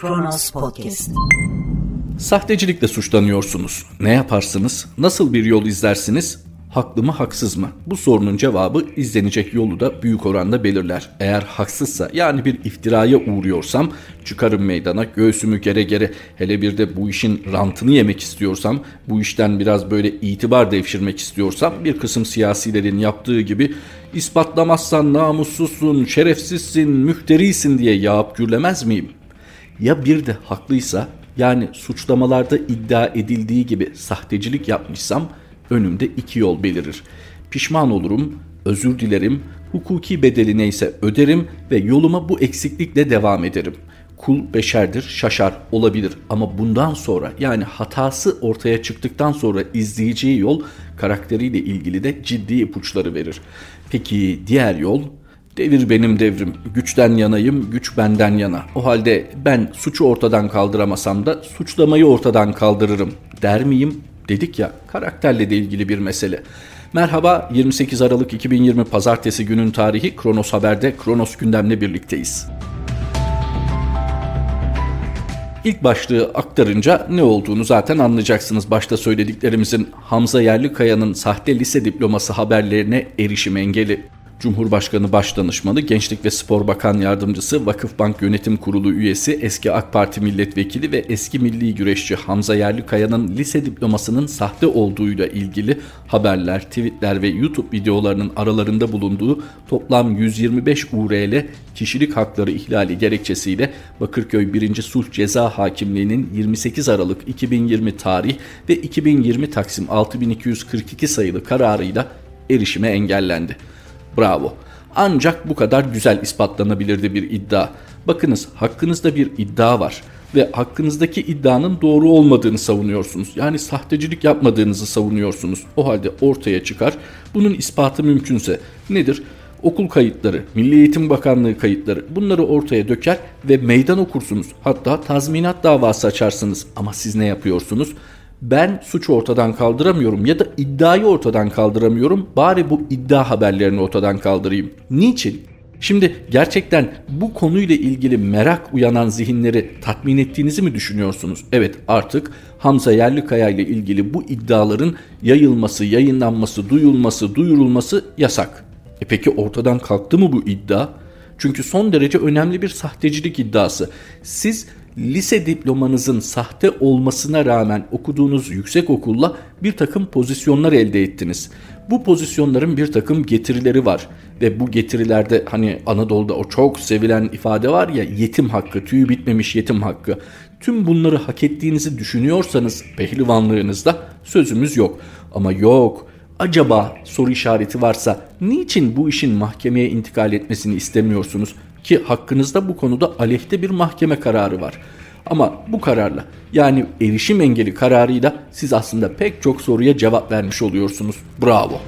Kronos Podcast. Sahtecilikle suçlanıyorsunuz. Ne yaparsınız? Nasıl bir yol izlersiniz? Haklı mı haksız mı? Bu sorunun cevabı izlenecek yolu da büyük oranda belirler. Eğer haksızsa yani bir iftiraya uğruyorsam çıkarım meydana göğsümü gere gere hele bir de bu işin rantını yemek istiyorsam bu işten biraz böyle itibar devşirmek istiyorsam bir kısım siyasilerin yaptığı gibi ispatlamazsan namussuzsun, şerefsizsin, müfterisin diye yağıp gürlemez miyim? Ya bir de haklıysa yani suçlamalarda iddia edildiği gibi sahtecilik yapmışsam önümde iki yol belirir. Pişman olurum, özür dilerim, hukuki bedeli neyse öderim ve yoluma bu eksiklikle devam ederim. Kul beşerdir, şaşar olabilir ama bundan sonra yani hatası ortaya çıktıktan sonra izleyeceği yol karakteriyle ilgili de ciddi ipuçları verir. Peki diğer yol Devir benim devrim. Güçten yanayım, güç benden yana. O halde ben suçu ortadan kaldıramasam da suçlamayı ortadan kaldırırım der miyim? Dedik ya karakterle de ilgili bir mesele. Merhaba 28 Aralık 2020 Pazartesi günün tarihi Kronos Haber'de Kronos gündemle birlikteyiz. İlk başlığı aktarınca ne olduğunu zaten anlayacaksınız. Başta söylediklerimizin Hamza Yerlikaya'nın sahte lise diploması haberlerine erişim engeli. Cumhurbaşkanı Başdanışmanı, Gençlik ve Spor Bakan Yardımcısı, Vakıfbank Yönetim Kurulu üyesi, eski AK Parti milletvekili ve eski milli güreşçi Hamza Yerlikaya'nın lise diplomasının sahte olduğuyla ilgili haberler, tweetler ve YouTube videolarının aralarında bulunduğu toplam 125 URL kişilik hakları ihlali gerekçesiyle Bakırköy 1. Sulh Ceza Hakimliği'nin 28 Aralık 2020 tarih ve 2020 Taksim 6242 sayılı kararıyla erişime engellendi. Bravo. Ancak bu kadar güzel ispatlanabilirdi bir iddia. Bakınız hakkınızda bir iddia var ve hakkınızdaki iddianın doğru olmadığını savunuyorsunuz. Yani sahtecilik yapmadığınızı savunuyorsunuz. O halde ortaya çıkar. Bunun ispatı mümkünse nedir? Okul kayıtları, Milli Eğitim Bakanlığı kayıtları bunları ortaya döker ve meydan okursunuz. Hatta tazminat davası açarsınız. Ama siz ne yapıyorsunuz? Ben suçu ortadan kaldıramıyorum ya da iddiayı ortadan kaldıramıyorum. Bari bu iddia haberlerini ortadan kaldırayım. Niçin? Şimdi gerçekten bu konuyla ilgili merak uyanan zihinleri tatmin ettiğinizi mi düşünüyorsunuz? Evet artık Hamza Yerlikaya ile ilgili bu iddiaların yayılması, yayınlanması, duyulması, duyurulması yasak. E peki ortadan kalktı mı bu iddia? Çünkü son derece önemli bir sahtecilik iddiası. Siz lise diplomanızın sahte olmasına rağmen okuduğunuz yüksek okulla bir takım pozisyonlar elde ettiniz. Bu pozisyonların bir takım getirileri var ve bu getirilerde hani Anadolu'da o çok sevilen ifade var ya yetim hakkı, tüyü bitmemiş yetim hakkı. Tüm bunları hak ettiğinizi düşünüyorsanız pehlivanlığınızda sözümüz yok. Ama yok acaba soru işareti varsa niçin bu işin mahkemeye intikal etmesini istemiyorsunuz? Ki hakkınızda bu konuda aleyhte bir mahkeme kararı var. Ama bu kararla yani erişim engeli kararıyla siz aslında pek çok soruya cevap vermiş oluyorsunuz. Bravo.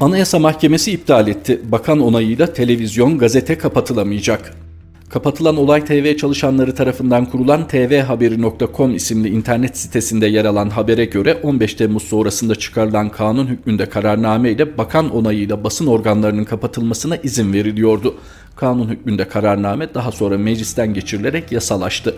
Anayasa Mahkemesi iptal etti. Bakan onayıyla televizyon, gazete kapatılamayacak. Kapatılan Olay TV çalışanları tarafından kurulan tvhaberi.com isimli internet sitesinde yer alan habere göre 15 Temmuz sonrasında çıkarılan kanun hükmünde kararname ile bakan onayıyla basın organlarının kapatılmasına izin veriliyordu. Kanun hükmünde kararname daha sonra meclisten geçirilerek yasalaştı.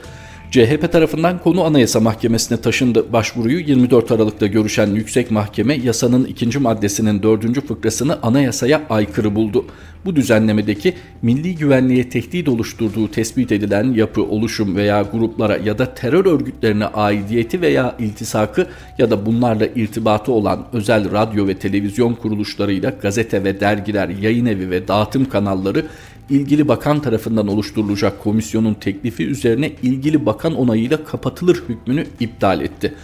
CHP tarafından konu Anayasa Mahkemesi'ne taşındı. Başvuruyu 24 Aralık'ta görüşen Yüksek Mahkeme yasanın ikinci maddesinin dördüncü fıkrasını anayasaya aykırı buldu. Bu düzenlemedeki milli güvenliğe tehdit oluşturduğu tespit edilen yapı, oluşum veya gruplara ya da terör örgütlerine aidiyeti veya iltisakı ya da bunlarla irtibatı olan özel radyo ve televizyon kuruluşlarıyla gazete ve dergiler, yayın evi ve dağıtım kanalları ilgili bakan tarafından oluşturulacak komisyonun teklifi üzerine ilgili bakan onayıyla kapatılır hükmünü iptal etti.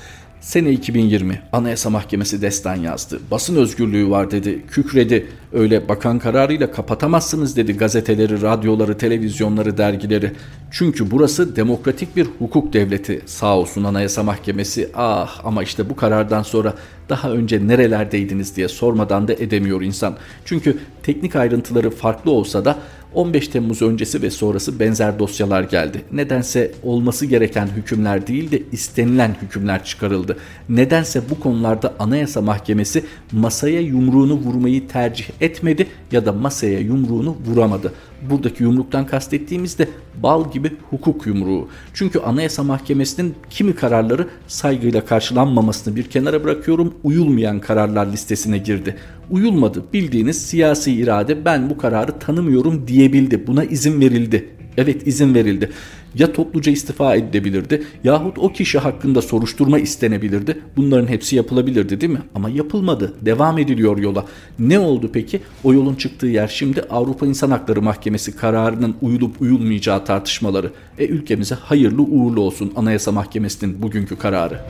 Sene 2020 Anayasa Mahkemesi destan yazdı. Basın özgürlüğü var dedi. Kükredi. Öyle bakan kararıyla kapatamazsınız dedi gazeteleri, radyoları, televizyonları, dergileri. Çünkü burası demokratik bir hukuk devleti. Sağ olsun Anayasa Mahkemesi. Ah ama işte bu karardan sonra daha önce nerelerdeydiniz diye sormadan da edemiyor insan. Çünkü teknik ayrıntıları farklı olsa da 15 Temmuz öncesi ve sonrası benzer dosyalar geldi. Nedense olması gereken hükümler değil de istenilen hükümler çıkarıldı. Nedense bu konularda Anayasa Mahkemesi masaya yumruğunu vurmayı tercih etmedi ya da masaya yumruğunu vuramadı. Buradaki yumruktan kastettiğimiz de bal gibi hukuk yumruğu. Çünkü Anayasa Mahkemesi'nin kimi kararları saygıyla karşılanmamasını bir kenara bırakıyorum uyulmayan kararlar listesine girdi. Uyulmadı bildiğiniz siyasi irade ben bu kararı tanımıyorum diyebildi. Buna izin verildi. Evet izin verildi. Ya topluca istifa edilebilirdi yahut o kişi hakkında soruşturma istenebilirdi. Bunların hepsi yapılabilirdi değil mi? Ama yapılmadı. Devam ediliyor yola. Ne oldu peki? O yolun çıktığı yer şimdi Avrupa İnsan Hakları Mahkemesi kararının uyulup uyulmayacağı tartışmaları. E ülkemize hayırlı uğurlu olsun Anayasa Mahkemesi'nin bugünkü kararı.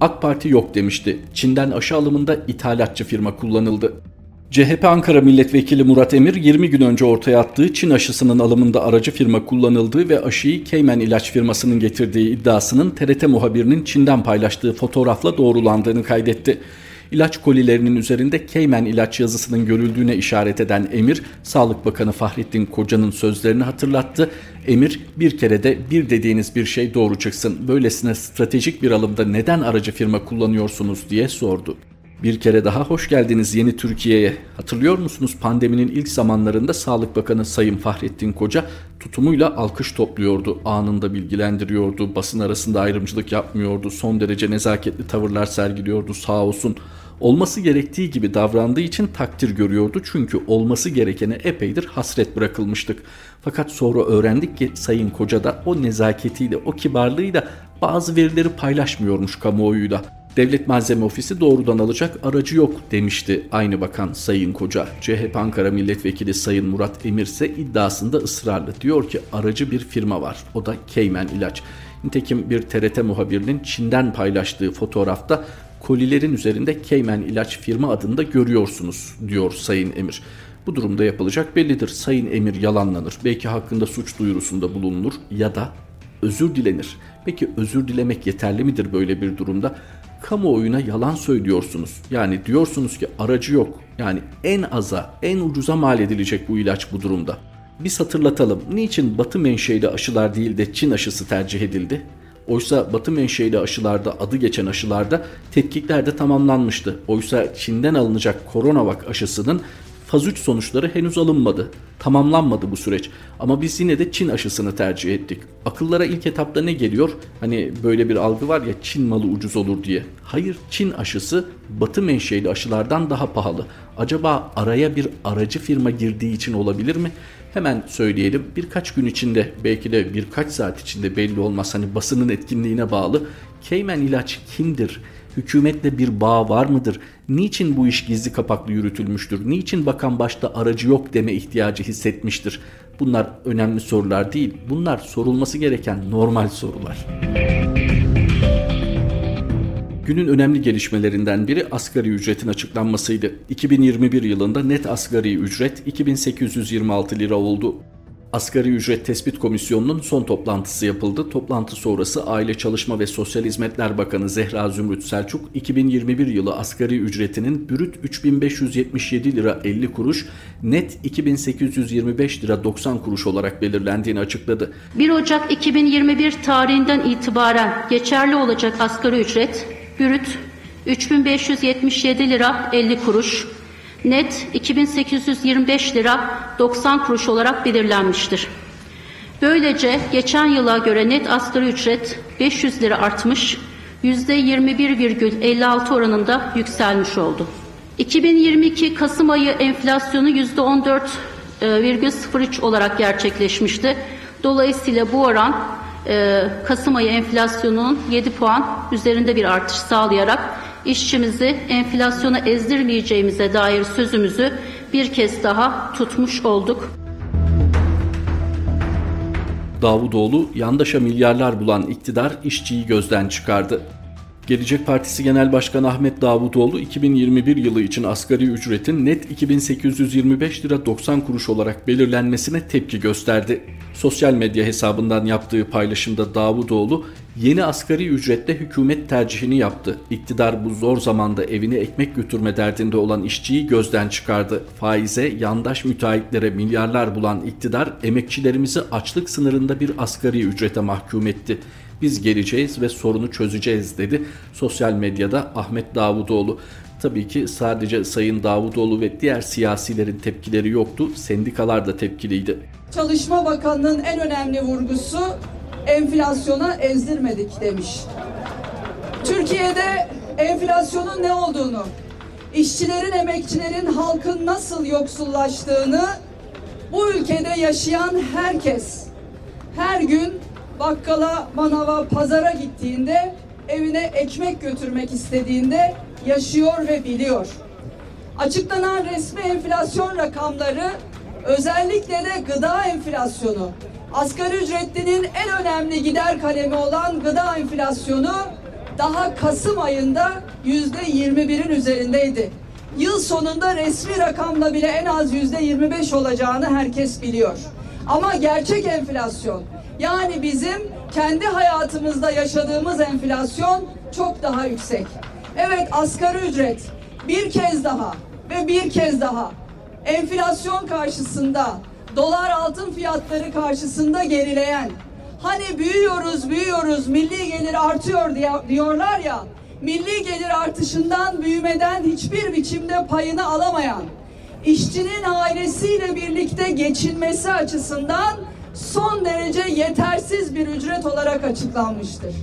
AK Parti yok demişti. Çin'den aşı alımında ithalatçı firma kullanıldı. CHP Ankara Milletvekili Murat Emir 20 gün önce ortaya attığı Çin aşısının alımında aracı firma kullanıldığı ve aşıyı Keymen ilaç firmasının getirdiği iddiasının TRT muhabirinin Çin'den paylaştığı fotoğrafla doğrulandığını kaydetti. İlaç kolilerinin üzerinde Keymen ilaç yazısının görüldüğüne işaret eden Emir, Sağlık Bakanı Fahrettin Koca'nın sözlerini hatırlattı. Emir, bir kere de bir dediğiniz bir şey doğru çıksın. Böylesine stratejik bir alımda neden aracı firma kullanıyorsunuz diye sordu. Bir kere daha hoş geldiniz yeni Türkiye'ye. Hatırlıyor musunuz pandeminin ilk zamanlarında Sağlık Bakanı Sayın Fahrettin Koca tutumuyla alkış topluyordu, anında bilgilendiriyordu, basın arasında ayrımcılık yapmıyordu, son derece nezaketli tavırlar sergiliyordu sağ olsun. Olması gerektiği gibi davrandığı için takdir görüyordu çünkü olması gerekene epeydir hasret bırakılmıştık. Fakat sonra öğrendik ki Sayın Koca da o nezaketiyle, o kibarlığıyla bazı verileri paylaşmıyormuş kamuoyuyla. Devlet Malzeme Ofisi doğrudan alacak aracı yok demişti aynı bakan Sayın Koca. CHP Ankara Milletvekili Sayın Murat Emir ise iddiasında ısrarlı. Diyor ki aracı bir firma var. O da Keymen İlaç. Nitekim bir TRT muhabirinin Çin'den paylaştığı fotoğrafta kolilerin üzerinde Keymen İlaç firma adında görüyorsunuz diyor Sayın Emir. Bu durumda yapılacak bellidir. Sayın Emir yalanlanır. Belki hakkında suç duyurusunda bulunur ya da özür dilenir. Peki özür dilemek yeterli midir böyle bir durumda? Kamuoyuna yalan söylüyorsunuz. Yani diyorsunuz ki aracı yok. Yani en aza, en ucuza mal edilecek bu ilaç bu durumda. Biz hatırlatalım. Niçin batı menşeli aşılar değil de Çin aşısı tercih edildi? Oysa batı menşeli aşılarda adı geçen aşılarda tetkikler de tamamlanmıştı. Oysa Çin'den alınacak koronavak aşısının faz 3 sonuçları henüz alınmadı. Tamamlanmadı bu süreç. Ama biz yine de Çin aşısını tercih ettik. Akıllara ilk etapta ne geliyor? Hani böyle bir algı var ya Çin malı ucuz olur diye. Hayır Çin aşısı batı menşeli aşılardan daha pahalı. Acaba araya bir aracı firma girdiği için olabilir mi? Hemen söyleyelim birkaç gün içinde belki de birkaç saat içinde belli olmaz hani basının etkinliğine bağlı. Cayman ilaç kimdir? Hükümetle bir bağ var mıdır? Niçin bu iş gizli kapaklı yürütülmüştür? Niçin bakan başta aracı yok deme ihtiyacı hissetmiştir? Bunlar önemli sorular değil. Bunlar sorulması gereken normal sorular. Günün önemli gelişmelerinden biri asgari ücretin açıklanmasıydı. 2021 yılında net asgari ücret 2826 lira oldu. Asgari Ücret Tespit Komisyonu'nun son toplantısı yapıldı. Toplantı sonrası Aile Çalışma ve Sosyal Hizmetler Bakanı Zehra Zümrüt Selçuk, 2021 yılı asgari ücretinin brüt 3577 lira 50 kuruş, net 2825 lira 90 kuruş olarak belirlendiğini açıkladı. 1 Ocak 2021 tarihinden itibaren geçerli olacak asgari ücret brüt 3577 lira 50 kuruş, net 2825 lira 90 kuruş olarak belirlenmiştir. Böylece geçen yıla göre net asgari ücret 500 lira artmış, %21,56 oranında yükselmiş oldu. 2022 Kasım ayı enflasyonu %14,03 olarak gerçekleşmişti. Dolayısıyla bu oran e, Kasım ayı enflasyonunun 7 puan üzerinde bir artış sağlayarak işçimizi enflasyona ezdirmeyeceğimize dair sözümüzü bir kez daha tutmuş olduk. Davutoğlu yandaşa milyarlar bulan iktidar işçiyi gözden çıkardı. Gelecek Partisi Genel Başkanı Ahmet Davutoğlu 2021 yılı için asgari ücretin net 2825 lira 90 kuruş olarak belirlenmesine tepki gösterdi. Sosyal medya hesabından yaptığı paylaşımda Davutoğlu yeni asgari ücretle hükümet tercihini yaptı. İktidar bu zor zamanda evine ekmek götürme derdinde olan işçiyi gözden çıkardı. Faize, yandaş müteahhitlere milyarlar bulan iktidar emekçilerimizi açlık sınırında bir asgari ücrete mahkum etti. Biz geleceğiz ve sorunu çözeceğiz dedi sosyal medyada Ahmet Davutoğlu. Tabii ki sadece Sayın Davutoğlu ve diğer siyasilerin tepkileri yoktu, sendikalar da tepkiliydi. Çalışma Bakanı'nın en önemli vurgusu enflasyona ezdirmedik demiş. Türkiye'de enflasyonun ne olduğunu, işçilerin, emekçilerin, halkın nasıl yoksullaştığını bu ülkede yaşayan herkes her gün bakkala, manava, pazara gittiğinde evine ekmek götürmek istediğinde yaşıyor ve biliyor. Açıklanan resmi enflasyon rakamları özellikle de gıda enflasyonu, asgari ücretlinin en önemli gider kalemi olan gıda enflasyonu daha Kasım ayında yüzde 21'in üzerindeydi. Yıl sonunda resmi rakamla bile en az yüzde 25 olacağını herkes biliyor. Ama gerçek enflasyon yani bizim kendi hayatımızda yaşadığımız enflasyon çok daha yüksek. Evet asgari ücret bir kez daha ve bir kez daha enflasyon karşısında dolar altın fiyatları karşısında gerileyen hani büyüyoruz büyüyoruz milli gelir artıyor diyorlar ya milli gelir artışından büyümeden hiçbir biçimde payını alamayan işçinin ailesiyle birlikte geçinmesi açısından son derece yetersiz bir ücret olarak açıklanmıştır.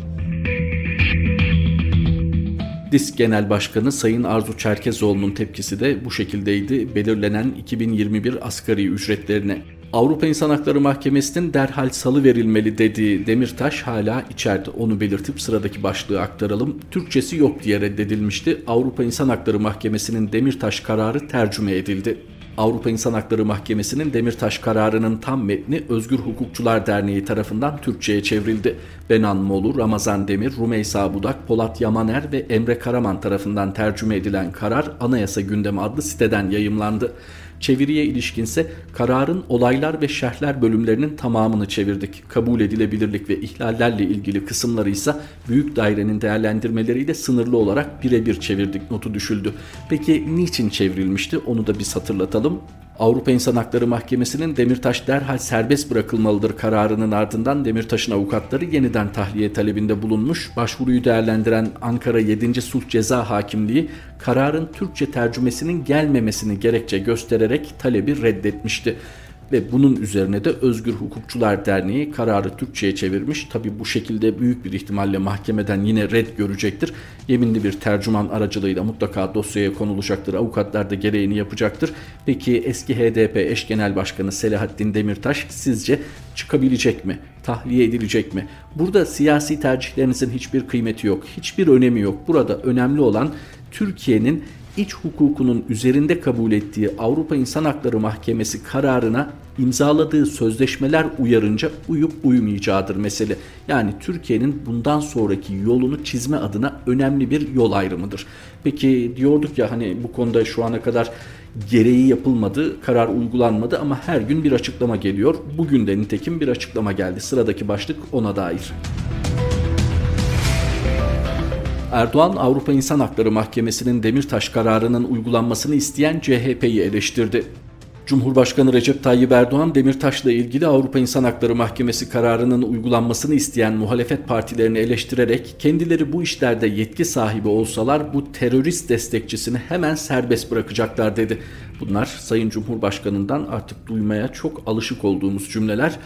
Disk Genel Başkanı Sayın Arzu Çerkezoğlu'nun tepkisi de bu şekildeydi belirlenen 2021 asgari ücretlerine. Avrupa İnsan Hakları Mahkemesi'nin derhal salı verilmeli dediği Demirtaş hala içeride. Onu belirtip sıradaki başlığı aktaralım. Türkçesi yok diye reddedilmişti. Avrupa İnsan Hakları Mahkemesi'nin Demirtaş kararı tercüme edildi. Avrupa İnsan Hakları Mahkemesi'nin Demirtaş kararının tam metni Özgür Hukukçular Derneği tarafından Türkçe'ye çevrildi. Benan Molu, Ramazan Demir, Rumeysa Budak, Polat Yamaner ve Emre Karaman tarafından tercüme edilen karar Anayasa Gündemi adlı siteden yayımlandı. Çeviriye ilişkinse kararın olaylar ve şerhler bölümlerinin tamamını çevirdik. Kabul edilebilirlik ve ihlallerle ilgili kısımları ise büyük dairenin değerlendirmeleriyle sınırlı olarak birebir çevirdik notu düşüldü. Peki niçin çevrilmişti onu da biz hatırlatalım. Avrupa İnsan Hakları Mahkemesi'nin Demirtaş derhal serbest bırakılmalıdır kararının ardından Demirtaş'ın avukatları yeniden tahliye talebinde bulunmuş. Başvuruyu değerlendiren Ankara 7. Sulh Ceza Hakimliği kararın Türkçe tercümesinin gelmemesini gerekçe göstererek talebi reddetmişti ve bunun üzerine de Özgür Hukukçular Derneği kararı Türkçe'ye çevirmiş. Tabi bu şekilde büyük bir ihtimalle mahkemeden yine red görecektir. Yeminli bir tercüman aracılığıyla mutlaka dosyaya konulacaktır. Avukatlar da gereğini yapacaktır. Peki eski HDP eş genel başkanı Selahattin Demirtaş sizce çıkabilecek mi? Tahliye edilecek mi? Burada siyasi tercihlerinizin hiçbir kıymeti yok. Hiçbir önemi yok. Burada önemli olan Türkiye'nin iç hukukunun üzerinde kabul ettiği Avrupa İnsan Hakları Mahkemesi kararına imzaladığı sözleşmeler uyarınca uyup uymayacağıdır mesele. Yani Türkiye'nin bundan sonraki yolunu çizme adına önemli bir yol ayrımıdır. Peki diyorduk ya hani bu konuda şu ana kadar gereği yapılmadı, karar uygulanmadı ama her gün bir açıklama geliyor. Bugün de nitekim bir açıklama geldi. Sıradaki başlık ona dair. Erdoğan Avrupa İnsan Hakları Mahkemesi'nin Demirtaş kararının uygulanmasını isteyen CHP'yi eleştirdi. Cumhurbaşkanı Recep Tayyip Erdoğan Demirtaş'la ilgili Avrupa İnsan Hakları Mahkemesi kararının uygulanmasını isteyen muhalefet partilerini eleştirerek kendileri bu işlerde yetki sahibi olsalar bu terörist destekçisini hemen serbest bırakacaklar dedi. Bunlar Sayın Cumhurbaşkanı'ndan artık duymaya çok alışık olduğumuz cümleler.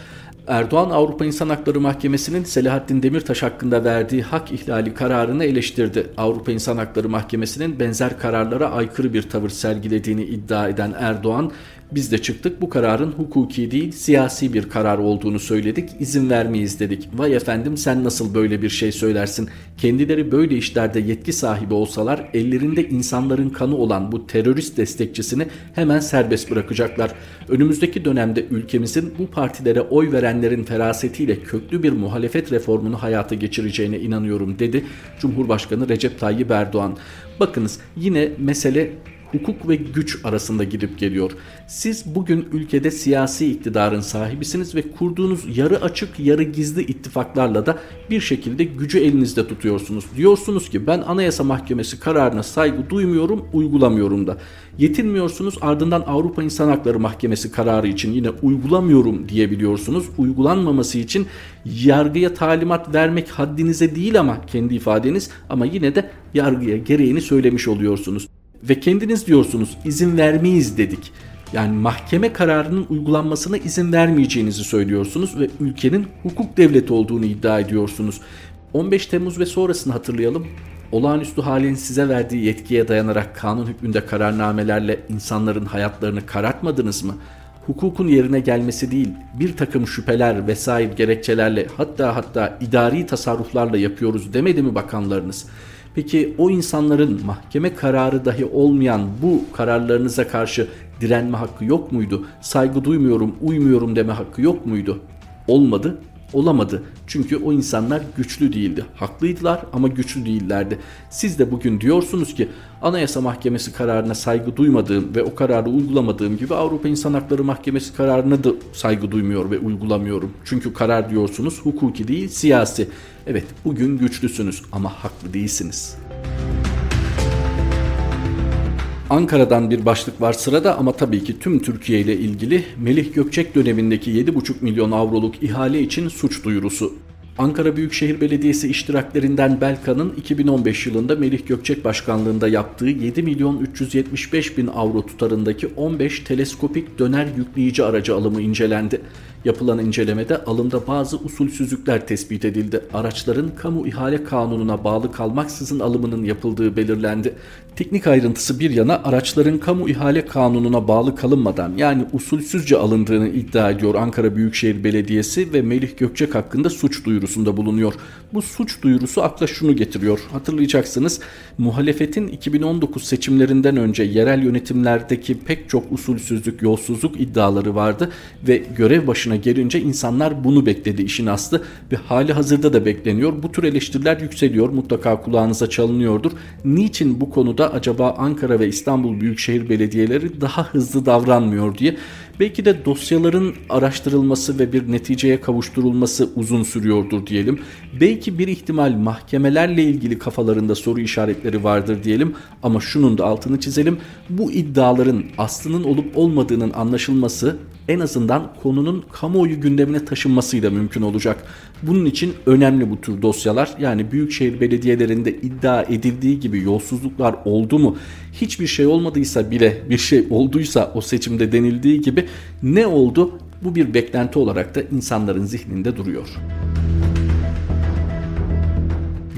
Erdoğan Avrupa İnsan Hakları Mahkemesi'nin Selahattin Demirtaş hakkında verdiği hak ihlali kararını eleştirdi. Avrupa İnsan Hakları Mahkemesi'nin benzer kararlara aykırı bir tavır sergilediğini iddia eden Erdoğan, Biz de çıktık bu kararın hukuki değil siyasi bir karar olduğunu söyledik. İzin vermeyiz dedik. Vay efendim sen nasıl böyle bir şey söylersin? Kendileri böyle işlerde yetki sahibi olsalar ellerinde insanların kanı olan bu terörist destekçisini hemen serbest bırakacaklar. Önümüzdeki dönemde ülkemizin bu partilere oy verenlerin ferasetiyle köklü bir muhalefet reformunu hayata geçireceğine inanıyorum dedi Cumhurbaşkanı Recep Tayyip Erdoğan. Bakınız yine mesele hukuk ve güç arasında gidip geliyor. Siz bugün ülkede siyasi iktidarın sahibisiniz ve kurduğunuz yarı açık yarı gizli ittifaklarla da bir şekilde gücü elinizde tutuyorsunuz. Diyorsunuz ki ben Anayasa Mahkemesi kararına saygı duymuyorum, uygulamıyorum da. Yetinmiyorsunuz ardından Avrupa İnsan Hakları Mahkemesi kararı için yine uygulamıyorum diyebiliyorsunuz. Uygulanmaması için yargıya talimat vermek haddinize değil ama kendi ifadeniz ama yine de yargıya gereğini söylemiş oluyorsunuz ve kendiniz diyorsunuz izin vermeyiz dedik. Yani mahkeme kararının uygulanmasına izin vermeyeceğinizi söylüyorsunuz ve ülkenin hukuk devleti olduğunu iddia ediyorsunuz. 15 Temmuz ve sonrasını hatırlayalım. Olağanüstü halin size verdiği yetkiye dayanarak kanun hükmünde kararnamelerle insanların hayatlarını karartmadınız mı? Hukukun yerine gelmesi değil, bir takım şüpheler vesaire gerekçelerle hatta hatta idari tasarruflarla yapıyoruz demedi mi bakanlarınız? Peki o insanların mahkeme kararı dahi olmayan bu kararlarınıza karşı direnme hakkı yok muydu? Saygı duymuyorum, uymuyorum deme hakkı yok muydu? Olmadı olamadı. Çünkü o insanlar güçlü değildi. Haklıydılar ama güçlü değillerdi. Siz de bugün diyorsunuz ki Anayasa Mahkemesi kararına saygı duymadığım ve o kararı uygulamadığım gibi Avrupa İnsan Hakları Mahkemesi kararına da saygı duymuyor ve uygulamıyorum. Çünkü karar diyorsunuz hukuki değil siyasi. Evet bugün güçlüsünüz ama haklı değilsiniz. Ankara'dan bir başlık var sırada ama tabii ki tüm Türkiye ile ilgili Melih Gökçek dönemindeki 7,5 milyon avroluk ihale için suç duyurusu. Ankara Büyükşehir Belediyesi iştiraklerinden Belkan'ın 2015 yılında Melih Gökçek başkanlığında yaptığı 7 milyon 375 bin avro tutarındaki 15 teleskopik döner yükleyici aracı alımı incelendi. Yapılan incelemede alımda bazı usulsüzlükler tespit edildi. Araçların kamu ihale kanununa bağlı kalmaksızın alımının yapıldığı belirlendi. Teknik ayrıntısı bir yana araçların kamu ihale kanununa bağlı kalınmadan yani usulsüzce alındığını iddia ediyor Ankara Büyükşehir Belediyesi ve Melih Gökçek hakkında suç duyurusunda bulunuyor. Bu suç duyurusu akla şunu getiriyor. Hatırlayacaksınız muhalefetin 2019 seçimlerinden önce yerel yönetimlerdeki pek çok usulsüzlük, yolsuzluk iddiaları vardı ve görev başına gelince insanlar bunu bekledi işin aslı ve hali hazırda da bekleniyor. Bu tür eleştiriler yükseliyor. Mutlaka kulağınıza çalınıyordur. Niçin bu konuda acaba Ankara ve İstanbul Büyükşehir Belediyeleri daha hızlı davranmıyor diye Belki de dosyaların araştırılması ve bir neticeye kavuşturulması uzun sürüyordur diyelim. Belki bir ihtimal mahkemelerle ilgili kafalarında soru işaretleri vardır diyelim ama şunun da altını çizelim. Bu iddiaların aslının olup olmadığının anlaşılması en azından konunun kamuoyu gündemine taşınmasıyla mümkün olacak. Bunun için önemli bu tür dosyalar. Yani büyükşehir belediyelerinde iddia edildiği gibi yolsuzluklar oldu mu? Hiçbir şey olmadıysa bile bir şey olduysa o seçimde denildiği gibi ne oldu? Bu bir beklenti olarak da insanların zihninde duruyor.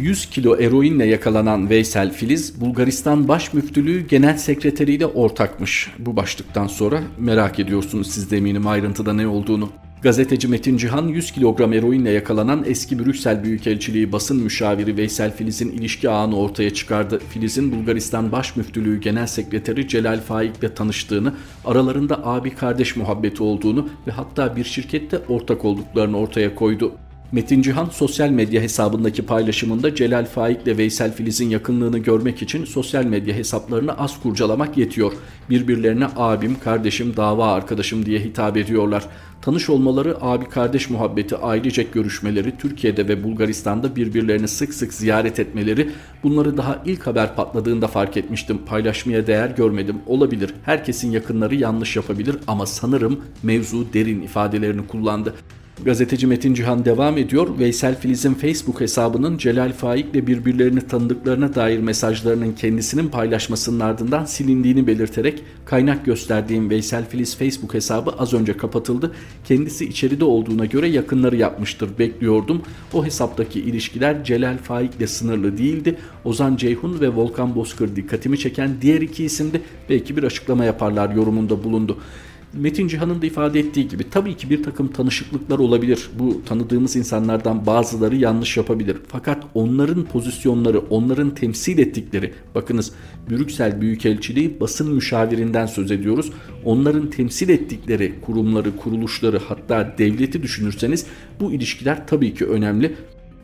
100 kilo eroinle yakalanan Veysel Filiz, Bulgaristan Baş Müftülüğü Genel Sekreteri ile ortakmış. Bu başlıktan sonra merak ediyorsunuz siz de eminim ayrıntıda ne olduğunu. Gazeteci Metin Cihan 100 kilogram eroinle yakalanan eski Brüksel Büyükelçiliği basın müşaviri Veysel Filiz'in ilişki ağını ortaya çıkardı. Filiz'in Bulgaristan Baş Müftülüğü Genel Sekreteri Celal Faik ile tanıştığını, aralarında abi kardeş muhabbeti olduğunu ve hatta bir şirkette ortak olduklarını ortaya koydu. Metin Cihan sosyal medya hesabındaki paylaşımında Celal Faik ile Veysel Filiz'in yakınlığını görmek için sosyal medya hesaplarını az kurcalamak yetiyor. Birbirlerine abim, kardeşim, dava arkadaşım diye hitap ediyorlar. Tanış olmaları, abi kardeş muhabbeti, ailecek görüşmeleri, Türkiye'de ve Bulgaristan'da birbirlerini sık sık ziyaret etmeleri bunları daha ilk haber patladığında fark etmiştim. Paylaşmaya değer görmedim. Olabilir. Herkesin yakınları yanlış yapabilir ama sanırım mevzu derin ifadelerini kullandı. Gazeteci Metin Cihan devam ediyor. Veysel Filiz'in Facebook hesabının Celal Faik ile birbirlerini tanıdıklarına dair mesajlarının kendisinin paylaşmasının ardından silindiğini belirterek kaynak gösterdiğim Veysel Filiz Facebook hesabı az önce kapatıldı. Kendisi içeride olduğuna göre yakınları yapmıştır bekliyordum. O hesaptaki ilişkiler Celal Faik ile sınırlı değildi. Ozan Ceyhun ve Volkan Bozkır dikkatimi çeken diğer iki isimde belki bir açıklama yaparlar yorumunda bulundu. Metin Cihan'ın da ifade ettiği gibi tabii ki bir takım tanışıklıklar olabilir. Bu tanıdığımız insanlardan bazıları yanlış yapabilir. Fakat onların pozisyonları, onların temsil ettikleri, bakınız Brüksel Büyükelçiliği basın müşavirinden söz ediyoruz. Onların temsil ettikleri kurumları, kuruluşları hatta devleti düşünürseniz bu ilişkiler tabii ki önemli.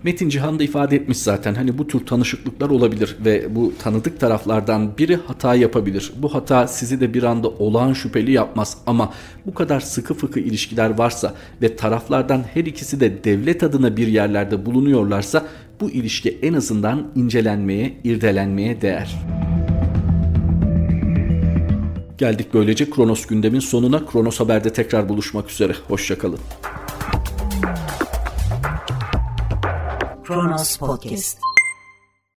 Metin Cihan da ifade etmiş zaten hani bu tür tanışıklıklar olabilir ve bu tanıdık taraflardan biri hata yapabilir. Bu hata sizi de bir anda olağan şüpheli yapmaz ama bu kadar sıkı fıkı ilişkiler varsa ve taraflardan her ikisi de devlet adına bir yerlerde bulunuyorlarsa bu ilişki en azından incelenmeye, irdelenmeye değer. Geldik böylece Kronos gündemin sonuna. Kronos Haber'de tekrar buluşmak üzere. Hoşçakalın. Kronos Podcast